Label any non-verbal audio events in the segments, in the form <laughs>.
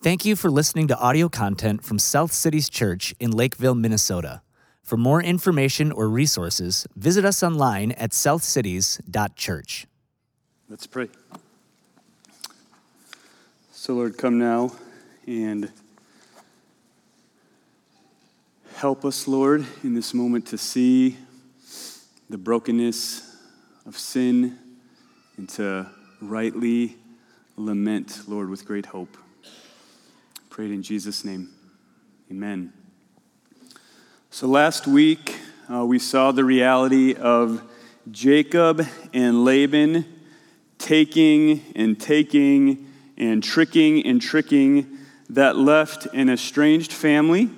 Thank you for listening to audio content from South Cities Church in Lakeville, Minnesota. For more information or resources, visit us online at southcities.church. Let's pray. So, Lord, come now and help us, Lord, in this moment to see the brokenness of sin and to rightly lament, Lord, with great hope. In Jesus' name. Amen. So last week, uh, we saw the reality of Jacob and Laban taking and taking and tricking and tricking that left an estranged family,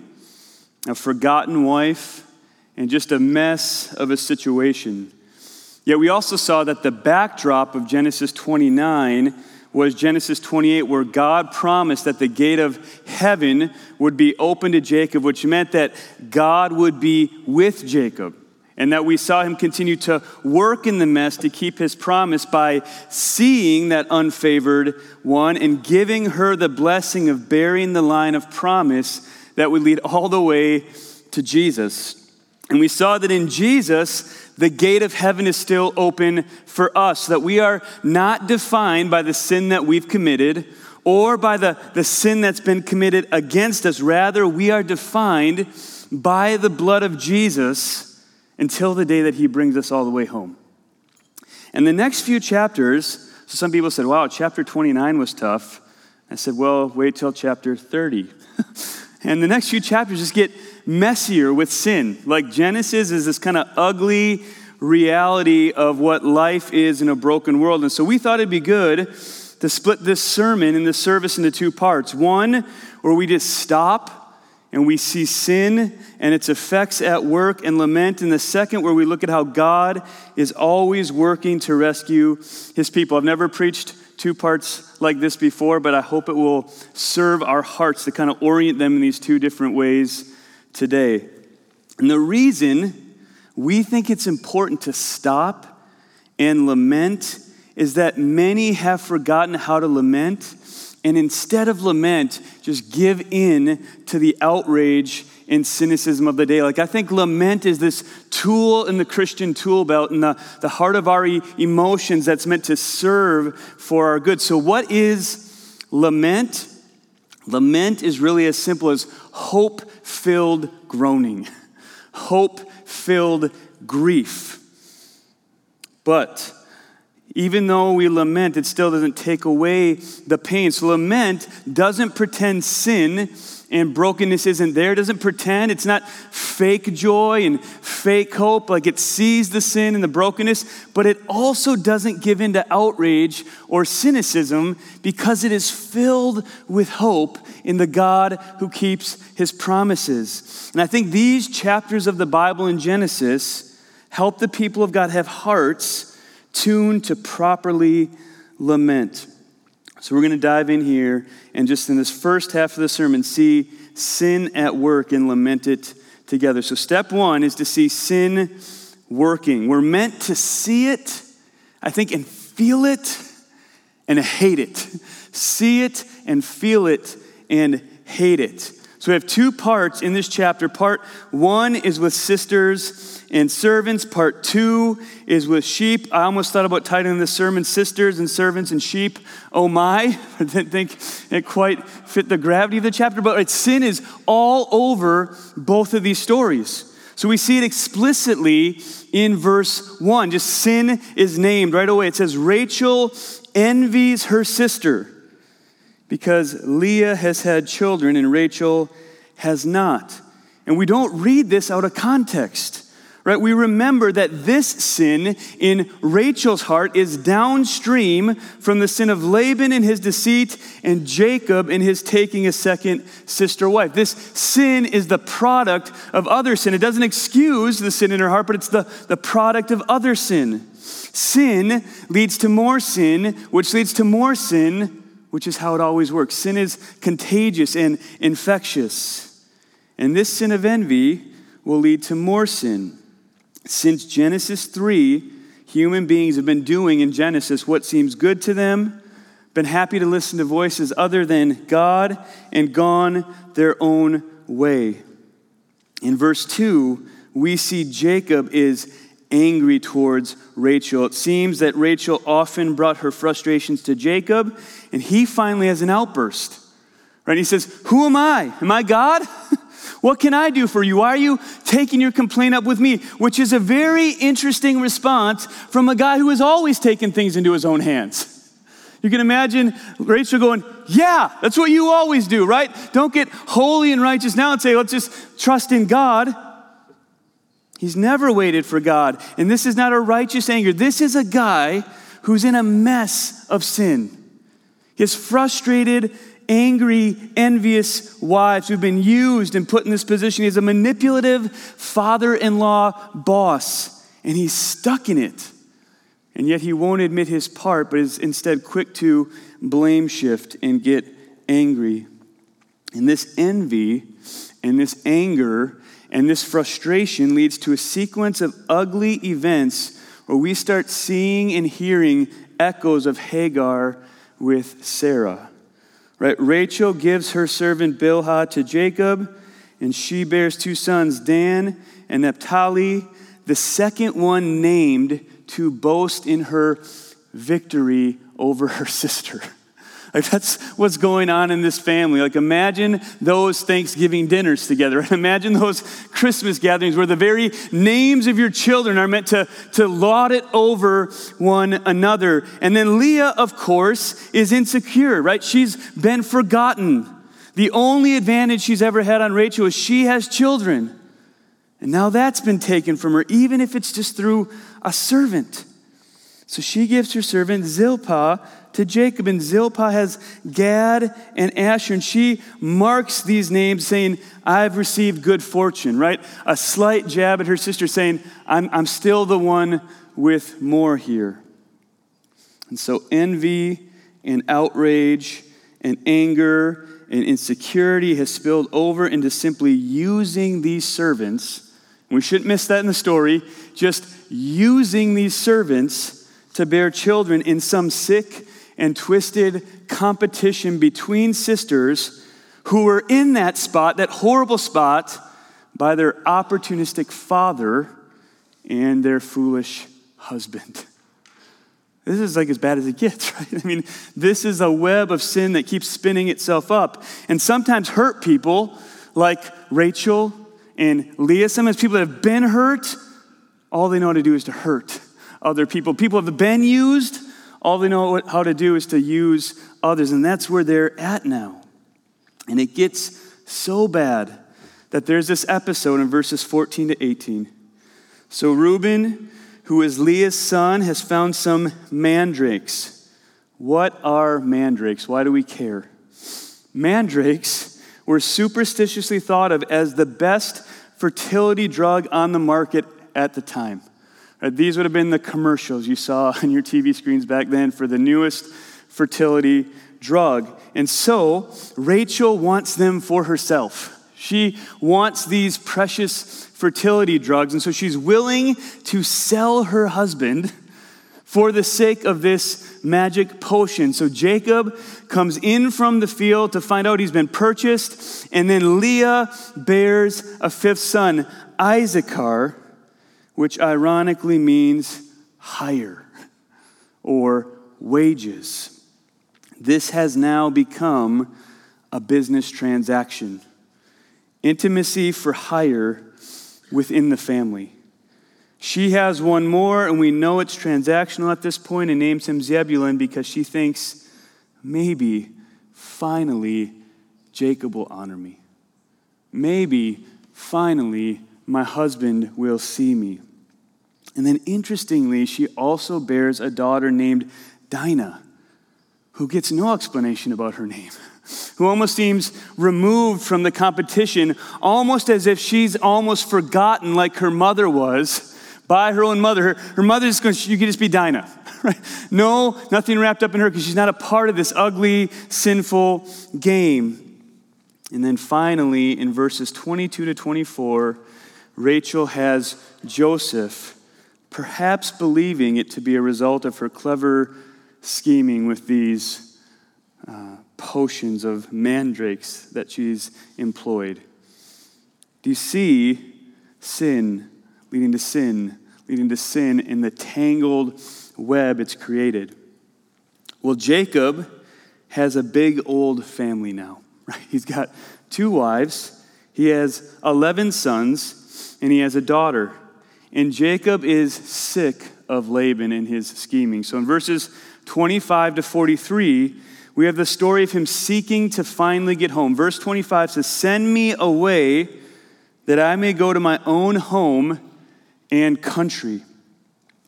a forgotten wife, and just a mess of a situation. Yet we also saw that the backdrop of Genesis 29 was Genesis 28, where God promised that the gate of heaven would be open to Jacob, which meant that God would be with Jacob. And that we saw him continue to work in the mess to keep his promise by seeing that unfavored one and giving her the blessing of bearing the line of promise that would lead all the way to Jesus. And we saw that in Jesus, the gate of heaven is still open for us, that we are not defined by the sin that we've committed or by the, the sin that's been committed against us. Rather, we are defined by the blood of Jesus until the day that he brings us all the way home. And the next few chapters, so some people said, wow, chapter 29 was tough. I said, well, wait till chapter 30. <laughs> and the next few chapters just get messier with sin. Like Genesis is this kind of ugly reality of what life is in a broken world. And so we thought it'd be good to split this sermon in the service into two parts. One, where we just stop and we see sin and its effects at work and lament. And the second, where we look at how God is always working to rescue his people. I've never preached two parts like this before, but I hope it will serve our hearts to kind of orient them in these two different ways today. And the reason we think it's important to stop and lament is that many have forgotten how to lament, and instead of lament, just give in to the outrage and cynicism of the day. Like, I think lament is this tool in the Christian tool belt in the, the heart of our e- emotions that's meant to serve for our good. So, what is lament? Lament is really as simple as hope filled groaning, <laughs> hope filled grief. But even though we lament, it still doesn't take away the pain. So, lament doesn't pretend sin and brokenness isn't there. It doesn't pretend. It's not fake joy and fake hope. Like it sees the sin and the brokenness, but it also doesn't give in to outrage or cynicism because it is filled with hope in the God who keeps his promises. And I think these chapters of the Bible in Genesis help the people of God have hearts tuned to properly lament. So we're going to dive in here and just in this first half of the sermon see sin at work and lament it together. So step one is to see sin working. We're meant to see it, I think, and feel it and hate it. See it and feel it and hate it. So we have two parts in this chapter. Part one is with sisters and servants. Part two is with sheep. I almost thought about titling the sermon Sisters and Servants and Sheep. Oh my. <laughs> I didn't think it quite fit the gravity of the chapter, but sin is all over both of these stories. So we see it explicitly in verse 1. Just sin is named right away. It says, Rachel envies her sister because Leah has had children and Rachel has not. And we don't read this out of context. Right? We remember that this sin in Rachel's heart is downstream from the sin of Laban in his deceit and Jacob in his taking a second sister wife. This sin is the product of other sin. It doesn't excuse the sin in her heart, but it's the, the product of other sin. Sin leads to more sin, which leads to more sin, which is how it always works. Sin is contagious and infectious. And this sin of envy will lead to more sin. Since Genesis 3, human beings have been doing in Genesis what seems good to them, been happy to listen to voices other than God and gone their own way. In verse 2, we see Jacob is angry towards Rachel. It seems that Rachel often brought her frustrations to Jacob, and he finally has an outburst. Right? He says, Who am I? Am I God? <laughs> what can I do for you? Why are you taking your complaint up with me? Which is a very interesting response from a guy who has always taken things into his own hands. You can imagine Rachel going, Yeah, that's what you always do, right? Don't get holy and righteous now and say, Let's just trust in God. He's never waited for God. And this is not a righteous anger. This is a guy who's in a mess of sin. His frustrated, angry, envious wives who've been used and put in this position. He's a manipulative father in law boss, and he's stuck in it. And yet he won't admit his part, but is instead quick to blame shift and get angry. And this envy and this anger and this frustration leads to a sequence of ugly events where we start seeing and hearing echoes of Hagar with Sarah. Right? Rachel gives her servant Bilhah to Jacob, and she bears two sons, Dan and Naphtali, the second one named to boast in her victory over her <laughs> sister. Like that's what's going on in this family. Like imagine those Thanksgiving dinners together. <laughs> Imagine those Christmas gatherings where the very names of your children are meant to, to laud it over one another. And then Leah, of course, is insecure, right? She's been forgotten. The only advantage she's ever had on Rachel is she has children. And now that's been taken from her, even if it's just through a servant. So she gives her servant Zilpah to Jacob, and Zilpah has Gad and Asher, and she marks these names saying, I've received good fortune, right? A slight jab at her sister saying, I'm, I'm still the one with more here. And so envy and outrage and anger and insecurity has spilled over into simply using these servants. We shouldn't miss that in the story, just using these servants to bear children in some sick and twisted competition between sisters who were in that spot, that horrible spot, by their opportunistic father and their foolish husband. This is like as bad as it gets, <laughs> right? I mean, this is a web of sin that keeps spinning itself up and sometimes hurt people like Rachel and Leah. Sometimes people that have been hurt, all they know how to do is to hurt other people. People have been used, all they know how to do is to use others, and that's where they're at now. And it gets so bad that there's this episode in verses 14 to 18. So Reuben, who is Leah's son, has found some mandrakes. What are mandrakes? Why do we care? Mandrakes were superstitiously thought of as the best fertility drug on the market at the time. Uh, these would have been the commercials you saw <laughs> on your TV screens back then for the newest fertility drug. And so Rachel wants them for herself. She wants these precious fertility drugs, and so she's willing to sell her husband for the sake of this magic potion. So Jacob comes in from the field to find out he's been purchased, and then Leah bears a fifth son, Issachar, which ironically means hire or wages. This has now become a business transaction. Intimacy for hire within the family. She has one more, and we know it's transactional at this point, and names him Zebulun because she thinks maybe, finally, Jacob will honor me. Maybe, finally, my husband will see me. And then interestingly, she also bears a daughter named Dinah, who gets no explanation about her name, <laughs> who almost seems removed from the competition, almost as if she's almost forgotten, like her mother was by her own mother. Her, her mother's going, you could just be Dinah. <laughs> Right? No, nothing wrapped up in her because she's not a part of this ugly, sinful game. And then finally, in verses 22 to 24, Rachel has Joseph perhaps believing it to be a result of her clever scheming with these uh, potions of mandrakes that she's employed. Do you see sin leading to sin, leading to sin in the tangled web it's created? Well, Jacob has a big old family now, <laughs> right? He's got two wives, he has 11 sons, and he has a daughter. And Jacob is sick of Laban and his scheming. So in verses 25 to 43, we have the story of him seeking to finally get home. Verse 25 says, Send me away that I may go to my own home and country.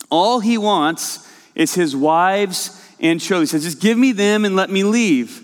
All he wants is his wives and children. He says, Just give me them and let me leave.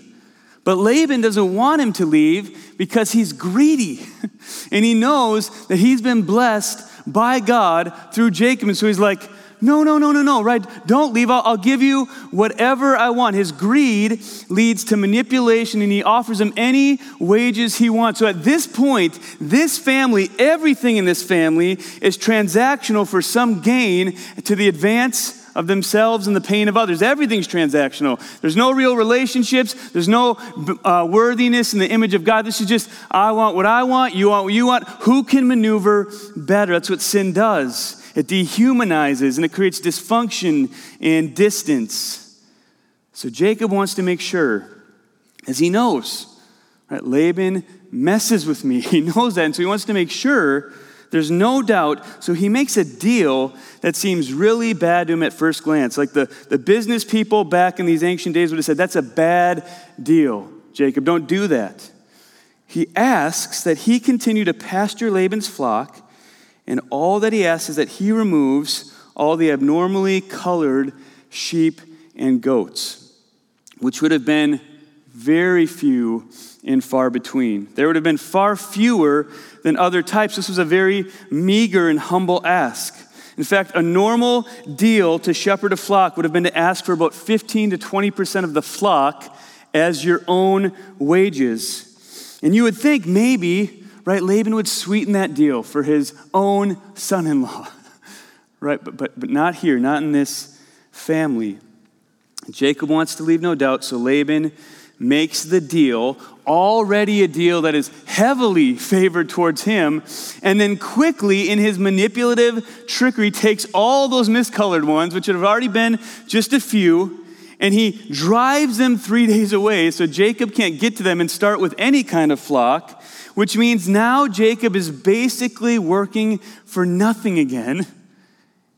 But Laban doesn't want him to leave because he's greedy. <laughs> and he knows that he's been blessed by God through Jacob. And so he's like, no, no, no, no, no, right? Don't leave. I'll, I'll, give you whatever I want. His greed leads to manipulation, and he offers him any wages he wants. So at this point, this family, everything in this family, is transactional for some gain to the advance of themselves and the pain of others. Everything's transactional. There's no real relationships, there's no uh, worthiness in the image of God. This is just, I want what I want, you want what you want. Who can maneuver better? That's what sin does. It dehumanizes and it creates dysfunction and distance. So Jacob wants to make sure, as he knows, right, Laban messes with me. <laughs> He knows that, and so he wants to make sure there's no doubt. So he makes a deal that seems really bad to him at first glance. Like the, the business people back in these ancient days would have said, That's a bad deal, Jacob. Don't do that. He asks that he continue to pasture Laban's flock, and all that he asks is that he removes all the abnormally colored sheep and goats, which would have been very few and far between. There would have been far fewer than other types. This was a very meager and humble ask. In fact, a normal deal to shepherd a flock would have been to ask for about 15 to 20% of the flock as your own wages. And you would think maybe, right, Laban would sweeten that deal for his own son in law, <laughs> right? But, but, but not here, not in this family. Jacob wants to leave no doubt, so Laban makes the deal, already a deal that is heavily favored towards him, and then quickly, in his manipulative trickery, takes all those miscolored ones, which have already been just a few, and he drives them three days away so Jacob can't get to them and start with any kind of flock, which means now Jacob is basically working for nothing again.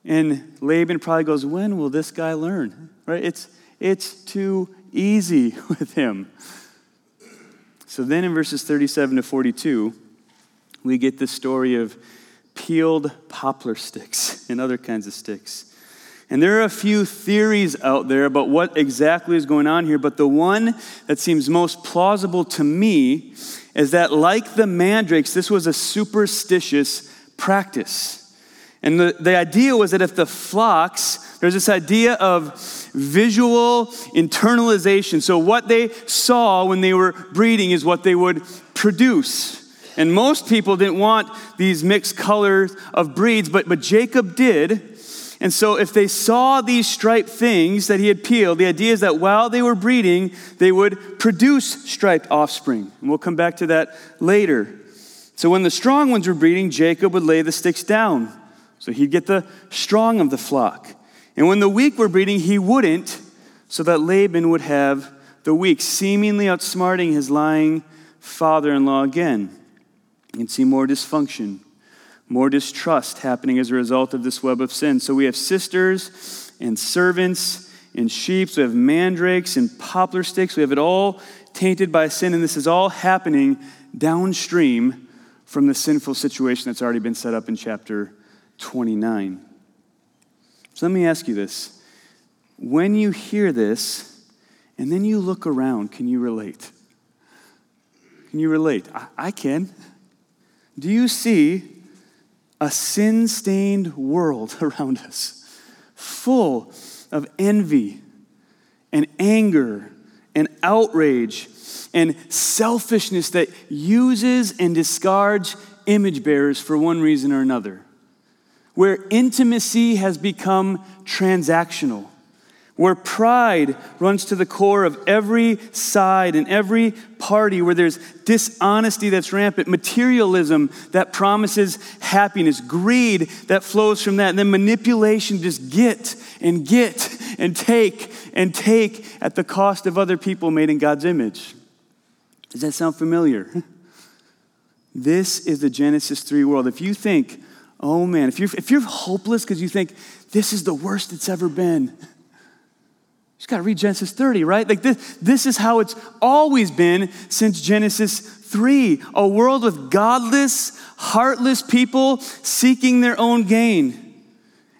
And Laban probably goes, When will this guy learn? Right? It's, it's too easy <laughs> with him. So then in verses 37 to 42, we get the story of peeled poplar sticks <laughs> and other kinds of sticks. And there are a few theories out there about what exactly is going on here, but the one that seems most plausible to me is that, like the mandrakes, this was a superstitious practice. And the, the idea was that if the flocks, there's this idea of visual internalization. So, what they saw when they were breeding is what they would produce. And most people didn't want these mixed colors of breeds, but, but Jacob did. And so, if they saw these striped things that he had peeled, the idea is that while they were breeding, they would produce striped offspring. And we'll come back to that later. So, when the strong ones were breeding, Jacob would lay the sticks down. So, he'd get the strong of the flock. And when the weak were breeding, he wouldn't, so that Laban would have the weak, seemingly outsmarting his lying father in law again. You can see more dysfunction, more distrust happening as a result of this web of sin. So we have sisters and servants and sheep, we have mandrakes and poplar sticks, we have it all tainted by sin, and this is all happening downstream from the sinful situation that's already been set up in chapter 29. So let me ask you this. When you hear this, and then you look around, can you relate? Can you relate? I, I can. Do you see a sin stained world <laughs> around us, full of envy and anger and outrage and selfishness that uses and discards image bearers for one reason or another? Where intimacy has become transactional, where pride runs to the core of every side and every party, where there's dishonesty that's rampant, materialism that promises happiness, greed that flows from that, and then manipulation just get and get and take and take at the cost of other people made in God's image. Does that sound familiar? <laughs> This is the Genesis 3 world. If you think, oh man, if you're, if you're hopeless because you think this is the worst it's ever been, you just got to read Genesis 30, right? Like this, this is how it's always been since Genesis 3 a world with godless, heartless people seeking their own gain.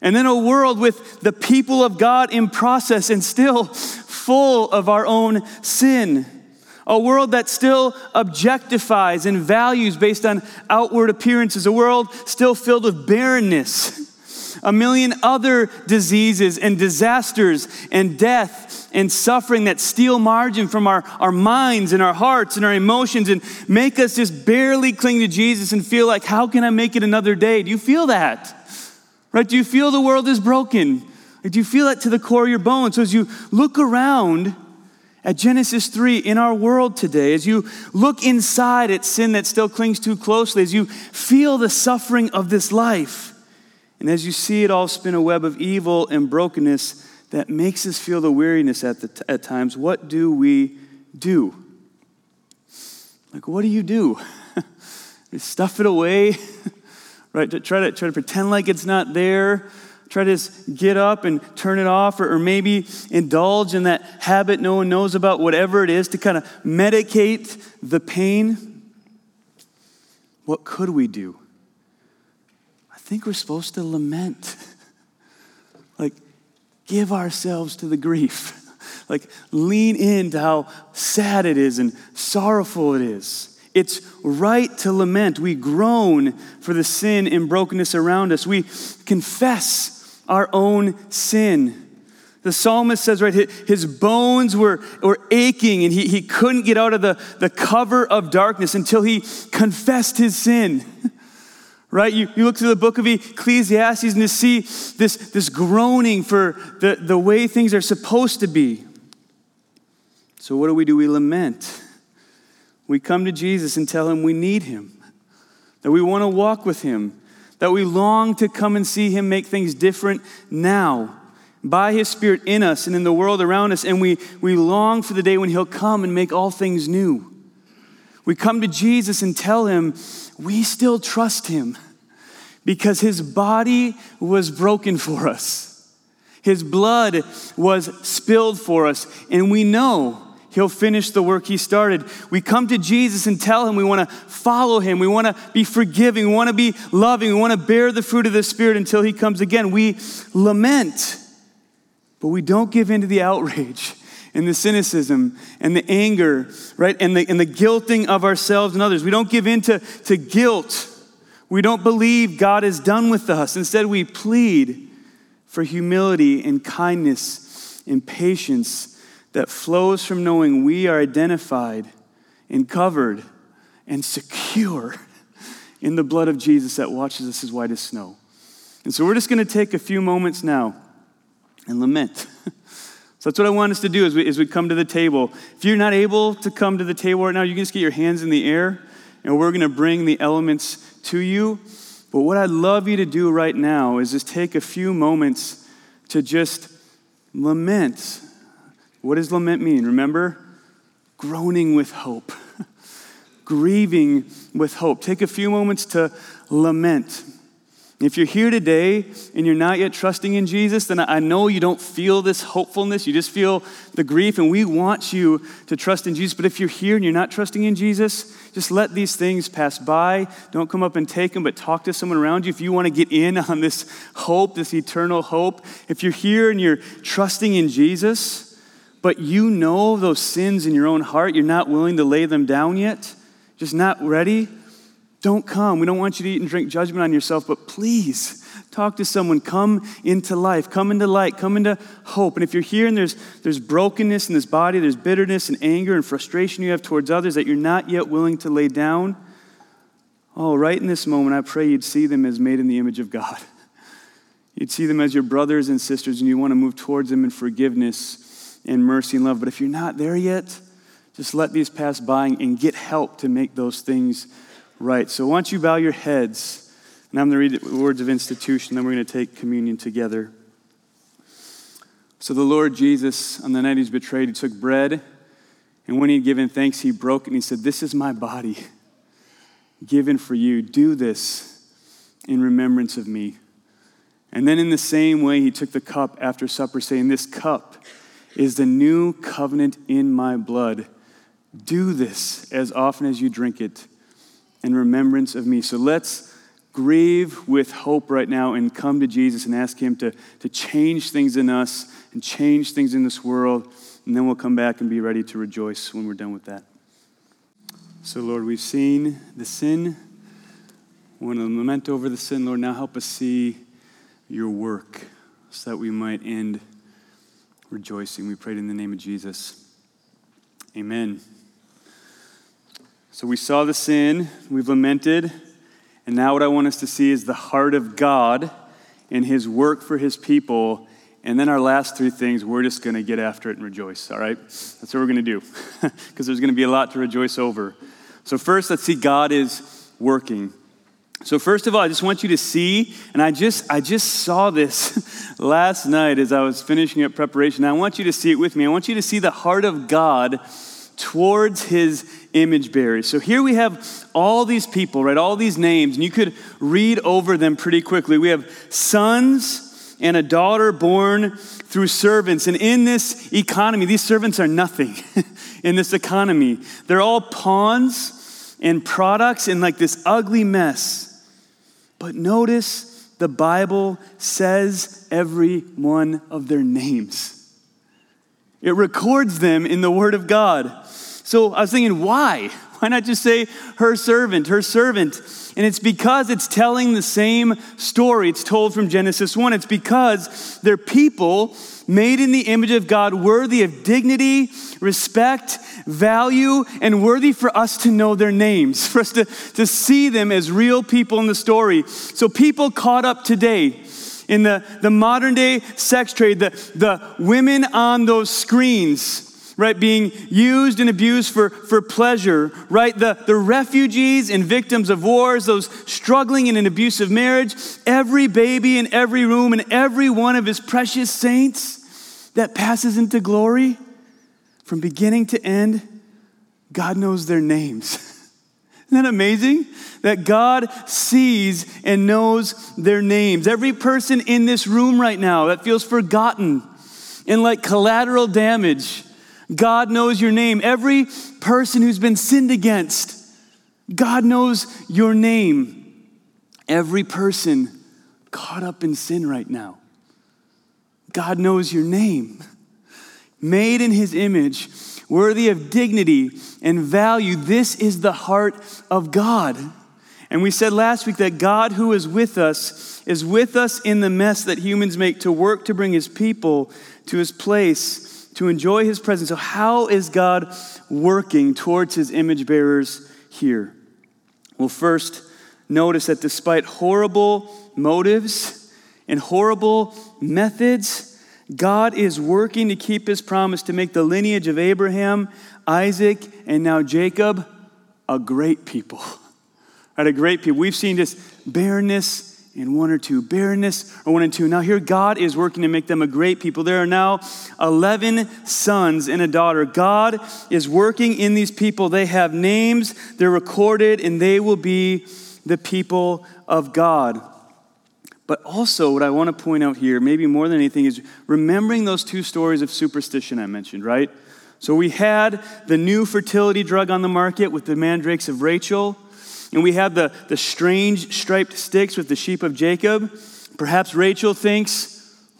And then a world with the people of God in process and still full of our own sin. A world that still objectifies and values based on outward appearances. A world still filled with barrenness a million other diseases and disasters and death and suffering that steal margin from our, our minds and our hearts and our emotions and make us just barely cling to Jesus and feel like, how can I make it another day? Do you feel that? Right? Do you feel the world is broken? Do you feel that to the core of your bones? So as you look around at Genesis 3 in our world today, as you look inside at sin that still clings too closely, as you feel the suffering of this life, and as you see it all spin a web of evil and brokenness that makes us feel the weariness at, the t- at times, what do we do? Like, what do you do? <laughs> stuff it away, <laughs> right? Try to try to pretend like it's not there. Try to get up and turn it off, or, or maybe indulge in that habit no one knows about, whatever it is, to kind of medicate the pain. What could we do? I think we're supposed to lament. <laughs> like, give ourselves to the grief. <laughs> like, lean into how sad it is and sorrowful it is. It's right to lament. We groan for the sin and brokenness around us. We confess our own sin. The psalmist says, right, his bones were, were aching and he, he couldn't get out of the, the cover of darkness until he confessed his sin. <laughs> right? You, you look through the book of Ecclesiastes and you see this, this groaning for the, the way things are supposed to be. So, what do we do? We lament. We come to Jesus and tell him we need him, that we want to walk with him, that we long to come and see him make things different now by his spirit in us and in the world around us, and we, we long for the day when he'll come and make all things new. We come to Jesus and tell him we still trust him because his body was broken for us. His blood was spilled for us, and we know he'll finish the work he started. We come to Jesus and tell him we want to follow him, we want to be forgiving, we want to be loving, we want to bear the fruit of the Spirit until he comes again. We lament, but we don't give in to the outrage and the cynicism and the anger, right? And the, and the guilting of ourselves and others. We don't give in to, to guilt. We don't believe God is done with us. Instead, we plead for humility and kindness and patience that flows from knowing we are identified and covered and secure <laughs> in the blood of Jesus that watches us as white as snow. And so we're just going to take a few moments now and lament. <laughs> So that's what I want us to do as we, as we come to the table. If you're not able to come to the table right now, you can just get your hands in the air and we're going to bring the elements to you. But what I'd love you to do right now is just take a few moments to just lament. What does lament mean? Remember? Groaning with hope, <laughs> grieving with hope. Take a few moments to lament. If you're here today and you're not yet trusting in Jesus, then I know you don't feel this hopefulness. You just feel the grief, and we want you to trust in Jesus. But if you're here and you're not trusting in Jesus, just let these things pass by. Don't come up and take them, but talk to someone around you if you want to get in <laughs> on this hope, this eternal hope. If you're here and you're trusting in Jesus, but you know those sins in your own heart, you're not willing to lay them down yet, just not ready don't come. We don't want you to eat and drink judgment on yourself, but please talk to someone. Come into life, come into light, come into hope. And if you're here and there's, there's brokenness in this body, there's bitterness and anger and frustration you have towards others that you're not yet willing to lay down, oh, right in this moment, I pray you'd see them as made in the image of God. <laughs> You'd see them as your brothers and sisters, and you want to move towards them in forgiveness and mercy and love. But if you're not there yet, just let these pass by and get help to make those things right. So why don't you bow your heads? And I'm going to read the words of institution, then we're going to take communion together. So the Lord Jesus, on the night he's betrayed, he took bread, and when he had given thanks, he broke it, and he said, This is my body given for you. Do this in remembrance of me. And then, in the same way, he took the cup after supper, saying, This cup is the new covenant in my blood. Do this as often as you drink it in remembrance of me. So let's grieve with hope right now and come to Jesus and ask Him to, to change things in us and change things in this world. And then we'll come back and be ready to rejoice when we're done with that. So, Lord, we've seen the sin. We want to lament over the sin. Lord, now help us see your work so that we might end rejoicing. We prayed in the name of Jesus. Amen. So we saw the sin, we've lamented, and now what I want us to see is the heart of God and his work for his people. And then our last three things, we're just going to get after it and rejoice, all right? That's what we're going to do, <laughs> because there's going to be a lot to rejoice over. So, first, let's see God is working. So first of all, I just want you to see, and I just I just saw this <laughs> last night as I was finishing up preparation. I want you to see it with me. I want you to see the heart of God towards his image bearers. So here we have all these people, right? All these names, and you could read over them pretty quickly. We have sons and a daughter born through servants. And in this economy, these servants are nothing <laughs> in this economy. They're all pawns and products in like this ugly mess. But notice the Bible says every one of their names. It records them in the Word of God. So I was thinking, why? <laughs> Why not just say her servant, her servant? And it's because it's telling the same story. It's told from Genesis 1. It's because they're people made in the image of God, worthy of dignity, respect, value, and worthy for us to know their names, <laughs> for us to, to see them as real people in the story. So, people caught up today in the, the modern day sex trade, the, the women on those screens, right, being used and abused for, for pleasure, right? The, the refugees and victims of wars, those struggling in an abusive marriage, every baby in every room, and every one of his precious saints that passes into glory from beginning to end, God knows their names. <laughs> Isn't that amazing? That God sees and knows their names. Every person in this room right now that feels forgotten and like collateral damage, God knows your name. Every person who's been sinned against, God knows your name. Every person caught up in sin right now, God knows your name made in his image, worthy of dignity and value. This is the heart of God. And we said last week that God, who is with us, is with us in the mess that humans make to work to bring his people to his place, to enjoy his presence. So, how is God working towards his image bearers here? Well, first, notice that despite horrible motives and horrible methods, God is working to keep his promise to make the lineage of Abraham, Isaac, and now Jacob a great people. <laughs> A great people. We've seen this barrenness in one or two, barrenness or one and two. Now, here God is working to make them a great people. There are now 11 sons and a daughter. God is working in these people. They have names, they're recorded, and they will be the people of God. But also, what I want to point out here, maybe more than anything, is remembering those two stories of superstition I mentioned, right? So we had the new fertility drug on the market with the mandrakes of Rachel, and we have the, the strange striped sticks with the sheep of Jacob. Perhaps Rachel thinks,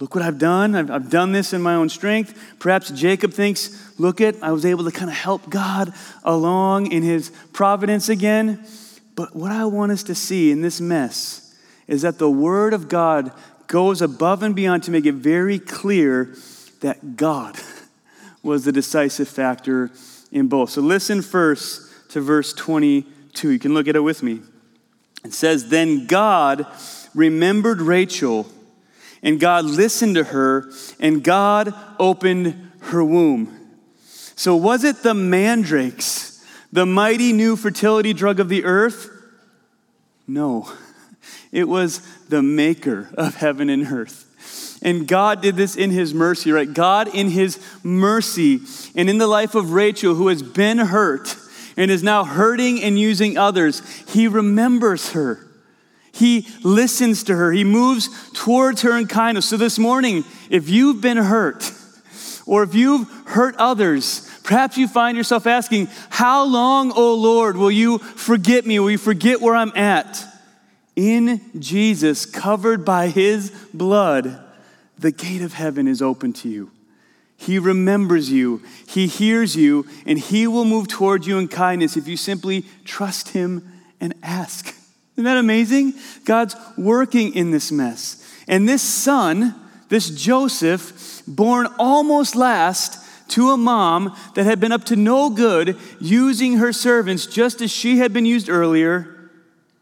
Look what I've done. I've, I've done this in my own strength. Perhaps Jacob thinks, Look it, I was able to kind of help God along in his providence again. But what I want us to see in this mess is that the Word of God goes above and beyond to make it very clear that God <laughs> was the decisive factor in both. So listen first to verse 22. You can look at it with me. It says, Then God remembered Rachel And God listened to her, and God opened her womb. So, was it the mandrakes, the mighty new fertility drug of the earth? No, it was the maker of heaven and earth. And God did this in His mercy, right? God, in His mercy, and in the life of Rachel, who has been hurt and is now hurting and using others, He remembers her. He listens to her. He moves towards her in kindness. So this morning, if you've been hurt or if you've hurt others, perhaps you find yourself asking, How long, O Lord, will you forget me? Will you forget where I'm at? In Jesus, covered by his blood, the gate of heaven is open to you. He remembers you, He hears you, and He will move toward you in kindness if you simply trust Him and ask. Isn't that amazing? God's working in this mess. And this son, this Joseph, born almost last to a mom that had been up to no good, using her servants just as she had been used earlier,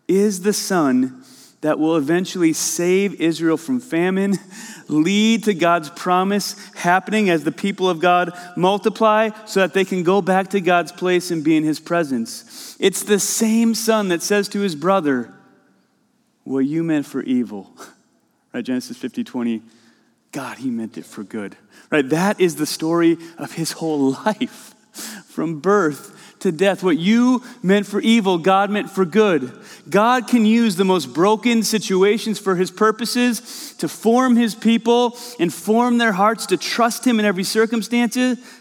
is the son that will eventually save Israel from famine, lead to God's promise happening as the people of God multiply so that they can go back to God's place and be in his presence. It's the same son that says to his brother, What you meant for evil, <laughs> right? Genesis 50 20. God, he meant it for good, right? That is the story of his whole <laughs> life from birth to death. What you meant for evil, God meant for good. God can use the most broken situations for his purposes to form his people and form their hearts to trust him in every circumstance,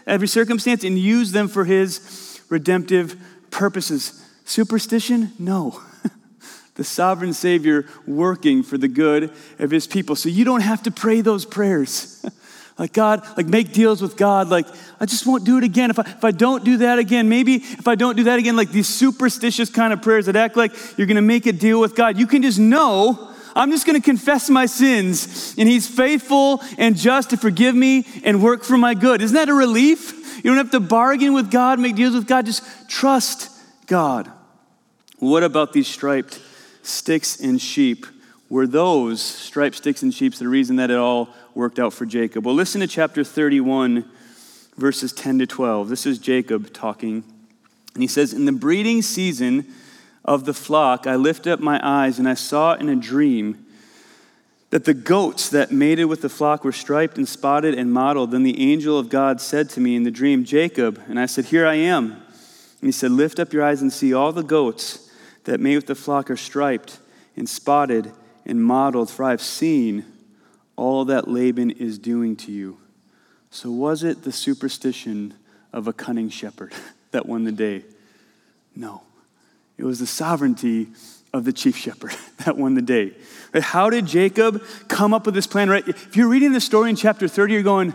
every circumstance and use them for his redemptive purposes. Superstition? No. <laughs> the sovereign Savior working for the good of his people. So you don't have to pray those prayers. <laughs> Like, God, like make deals with God. Like, I just won't do it again. If I, if I don't do that again, maybe if I don't do that again, like these superstitious kind of prayers that act like you're going to make a deal with God, you can just know I'm just going to confess my sins, and He's faithful and just to forgive me and work for my good. Isn't that a relief? You don't have to bargain with God, make deals with God, just trust God. What about these striped sticks and sheep? Were those striped sticks and sheep the reason that it all worked out for Jacob. Well, listen to chapter 31, verses 10 to 12. This is Jacob talking. And he says, In the breeding season of the flock, I lifted up my eyes and I saw in a dream that the goats that mated with the flock were striped and spotted and mottled. Then the angel of God said to me in the dream, Jacob. And I said, Here I am. And he said, Lift up your eyes and see all the goats that mate with the flock are striped and spotted and modeled, for I've seen all that Laban is doing to you. So, was it the superstition of a cunning shepherd <laughs> that won the day? No. It was the sovereignty of the chief shepherd <laughs> that won the day. Right? How did Jacob come up with this plan? Right? If you're reading the story in chapter 30, you're going,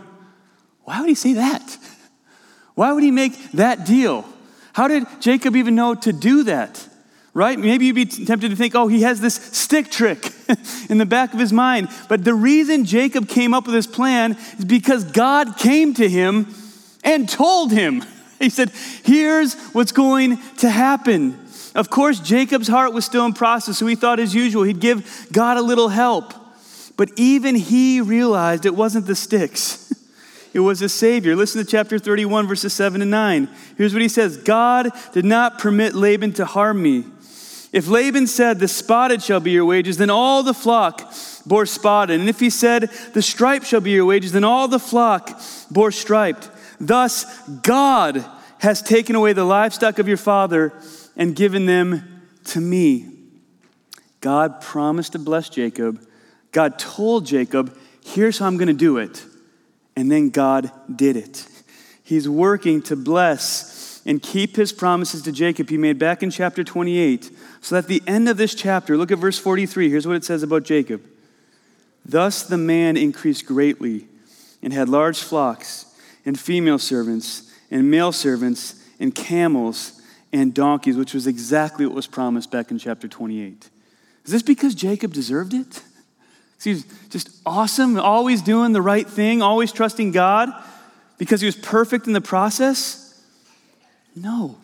why would he say that? Why would he make that deal? How did Jacob even know to do that? Right? Maybe you'd be tempted to think, oh, he has this stick trick <laughs> in the back of his mind. But the reason Jacob came up with this plan is because God came to him and told him. <laughs> He said, here's what's going to happen. Of course, Jacob's heart was still in process, so he thought, as usual, he'd give God a little help. But even he realized it wasn't the sticks. <laughs> It was a Savior. Listen to chapter 31, verses 7 and 9. Here's what he says God did not permit Laban to harm me if Laban said, The spotted shall be your wages, then all the flock bore spotted. And if he said, The striped shall be your wages, then all the flock bore striped. Thus, God has taken away the livestock of your father and given them to me. God promised to bless Jacob. God told Jacob, Here's how I'm going to do it. And then God did it. He's working to bless and keep his promises to Jacob he made back in chapter 28 so at the end of this chapter, look at verse 43. Here's what it says about Jacob. Thus the man increased greatly and had large flocks and female servants and male servants and camels and donkeys, which was exactly what was promised back in chapter 28. Is this because Jacob deserved it? He's just awesome, always doing the right thing, always trusting God because he was perfect in the process? No.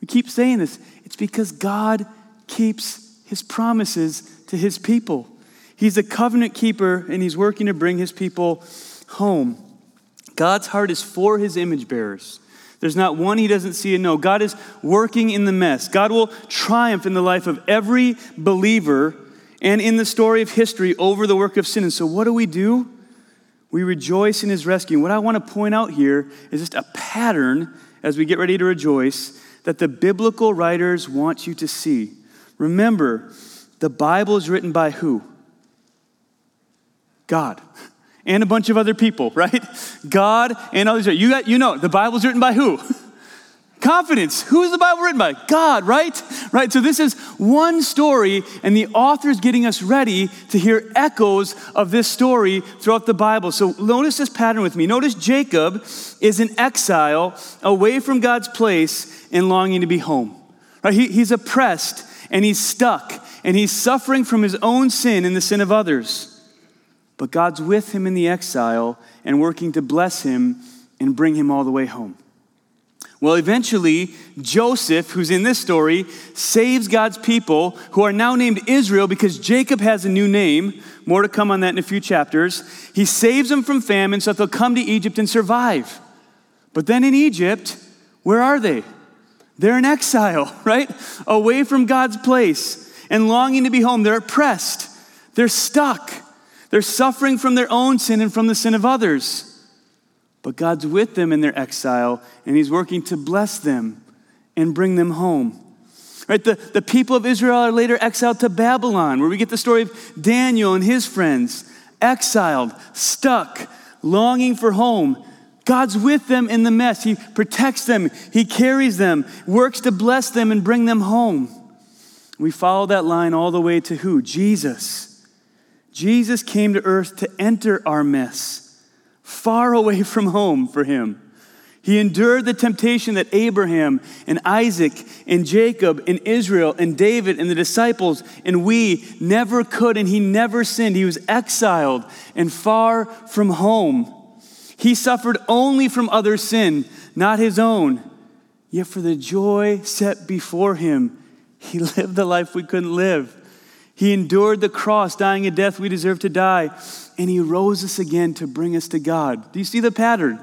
We keep saying this. It's because God keeps his promises to his people. He's a covenant keeper and he's working to bring his people home. God's heart is for his image bearers. There's not one he doesn't see and know. God is working in the mess. God will triumph in the life of every believer and in the story of history over the work of sin. And so, what do we do? We rejoice in his rescue. And what I want to point out here is just a pattern as we get ready to rejoice that the biblical writers want you to see. Remember, the Bible is written by who? God and a bunch of other people, <laughs> right? God and others. You, got, you know, the Bible's written by who? <laughs> Confidence. Who is the Bible written by? God, right? Right. So this is one story, and the author is getting us ready to hear echoes of this story throughout the Bible. So notice this pattern with me. Notice Jacob is in exile, away from God's place, and longing to be home. Right? He, he's oppressed and he's stuck and he's suffering from his own sin and the sin of others. But God's with him in the exile and working to bless him and bring him all the way home. Well, eventually, Joseph, who's in this story, saves God's people who are now named Israel because Jacob has a new name. More to come on that in a few chapters. He saves them from famine so that they'll come to Egypt and survive. But then in Egypt, where are they? They're in exile, <laughs> right? Away from God's place and longing to be home. They're oppressed, they're stuck. They're suffering from their own sin and from the sin of others. But God's with them in their exile, and He's working to bless them and bring them home. Right? The, the people of Israel are later exiled to Babylon, where we get the story of Daniel and his friends, exiled, stuck, longing for home. God's with them in the mess. He protects them, He carries them, works to bless them and bring them home. We follow that line all the way to who? Jesus. Jesus came to earth to enter our mess, far away <laughs> from home for him. He endured the temptation that Abraham and Isaac and Jacob and Israel and David and the disciples and we never could, and he never sinned. He was exiled and far from home. He suffered only from other sin, not his own. Yet for the joy set before him, he <laughs> lived the life we couldn't live. He endured the cross, dying a death we deserve to die, and he rose us again to bring us to God. Do you see the pattern?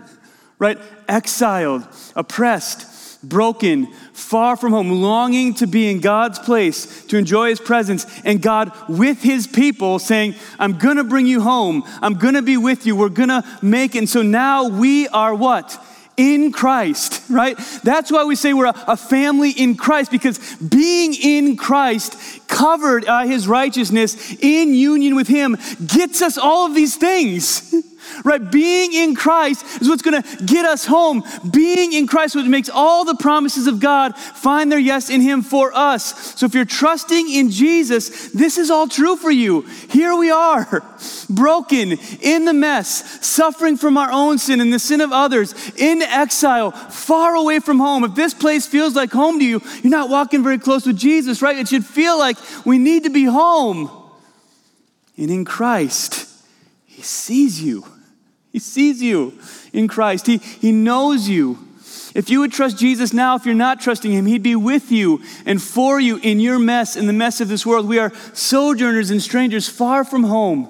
Right? Exiled, oppressed, broken, far from home, longing to be in God's place, to enjoy his presence, and God with his people saying, I'm gonna bring you home. I'm gonna be with you. We're gonna make it. And so now we are what? in Christ, <laughs> right? That's why we say we're a, a, family in Christ because being in Christ, covered by his righteousness, in union with him, gets us all of these things. <laughs> Right? Being in Christ is what's going to get us home. Being in Christ what makes all the promises of God find their yes in him for us. So if you're trusting in Jesus, this is all true for you. Here we are, <laughs> broken, in the mess, suffering from our own sin and the sin of others, in exile, far away from home. If this place feels like home to you, you're not walking very close with Jesus, right? It should feel like we need to be home. And in Christ, he sees you. He sees you in Christ. He, he knows you. If you would trust Jesus now, if you're not trusting Him, He'd be with you and for you in your mess, in the mess of this world. We are sojourners and strangers far from home.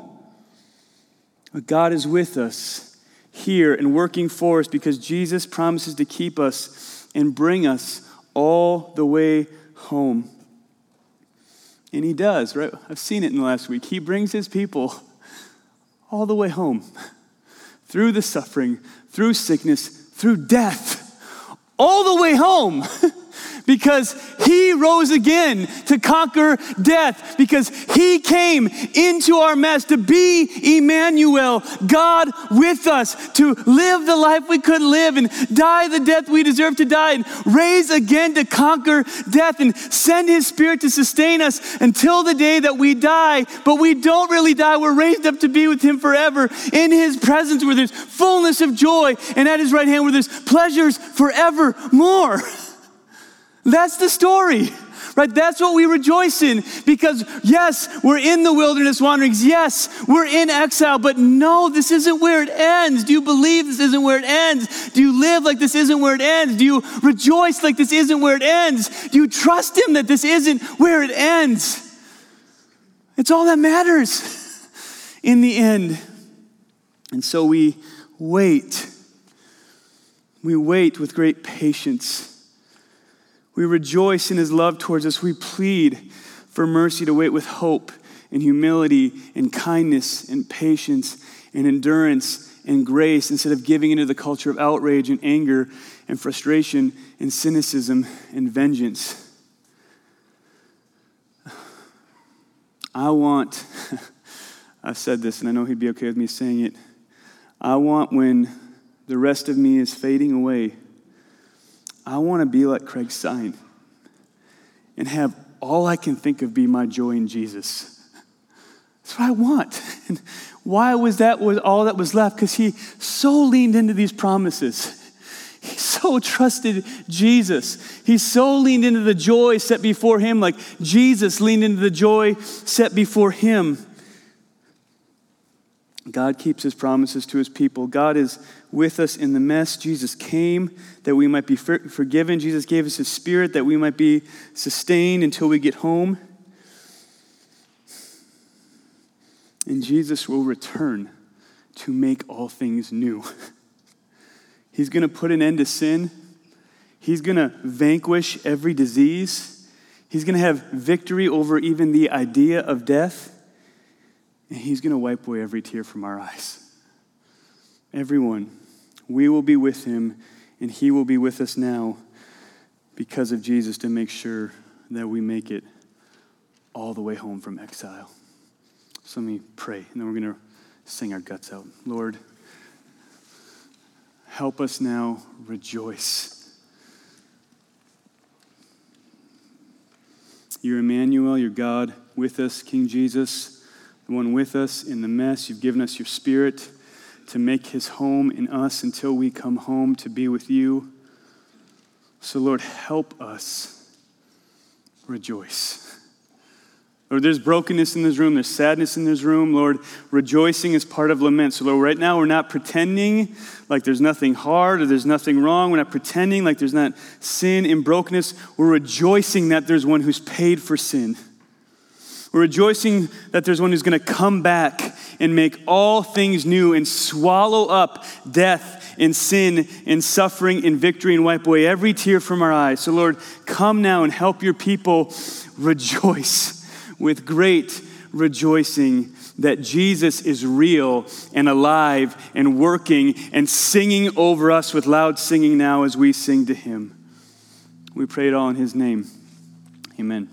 But God is with us here and working for us because Jesus promises to keep us and bring us all the way home. And He does, right? I've seen it in the last week. He brings His people all the way home through the suffering, through sickness, through death, all the way home. <laughs> because he rose again to conquer death, because he came into our mess to be Emmanuel, God with us, to live the life we couldn't live and die the death we deserve to die, and raise again to conquer death and send his spirit to sustain us until the day that we die. But we don't really die, we're raised up to be with him forever in his presence where there's fullness of joy, and at his right hand where there's pleasures forevermore. <laughs> That's the story, right? That's what we rejoice in because, yes, we're in the wilderness wanderings. Yes, we're in exile, but no, this isn't where it ends. Do you believe this isn't where it ends? Do you live like this isn't where it ends? Do you rejoice like this isn't where it ends? Do you trust Him that this isn't where it ends? It's all that matters. in the end. And so we wait. We wait with great patience. We rejoice in his love towards us. We plead for mercy to wait with hope and humility and kindness and patience and endurance and grace instead of giving into the culture of outrage and anger and frustration and cynicism and vengeance. I want, <laughs> I've said this and I know he'd be okay with me saying it. I want when the rest of me is fading away, I want to be like Craig Sign and have all I can think of be my joy in Jesus. That's what I want. And why was that was all that was left? Because he so leaned into these promises. He so trusted Jesus. He so leaned into the joy set before him, like Jesus leaned into the joy set before him. God keeps his promises to his people. God is with us in the mess. Jesus came that we might be forgiven. Jesus gave us his spirit that we might be sustained until we get home. And Jesus will return to make all things new. <laughs> He's going to put an end to sin. He's going to vanquish every disease. He's going to have victory over even the idea of death. And He's going to wipe away every tear from our eyes. Everyone. We will be with Him, and He will be with us now because of Jesus to make sure that we make it all the way home from exile. So let me pray, and then we're going to sing our guts out. Lord, help us now rejoice. You're Emmanuel, you're God with us, King Jesus, the one with us in the mess. You've given us your spirit to make his home in us until we come home to be with you. So, Lord, help us rejoice. Lord, there's brokenness in this room, there's sadness in this room. Lord, rejoicing is part of lament. So, Lord, right now we're not pretending like there's nothing hard or there's nothing wrong. We're not pretending like there's not sin and brokenness. We're rejoicing that there's one who's paid for sin. We're rejoicing that there's one who's going to come back and make all things new and swallow up death and sin and suffering and victory and wipe away every tear from our eyes. So, Lord, come now and help your people rejoice with great rejoicing that Jesus is real and alive and working and singing over us with loud singing now as we sing to him. We pray it all in his name. Amen.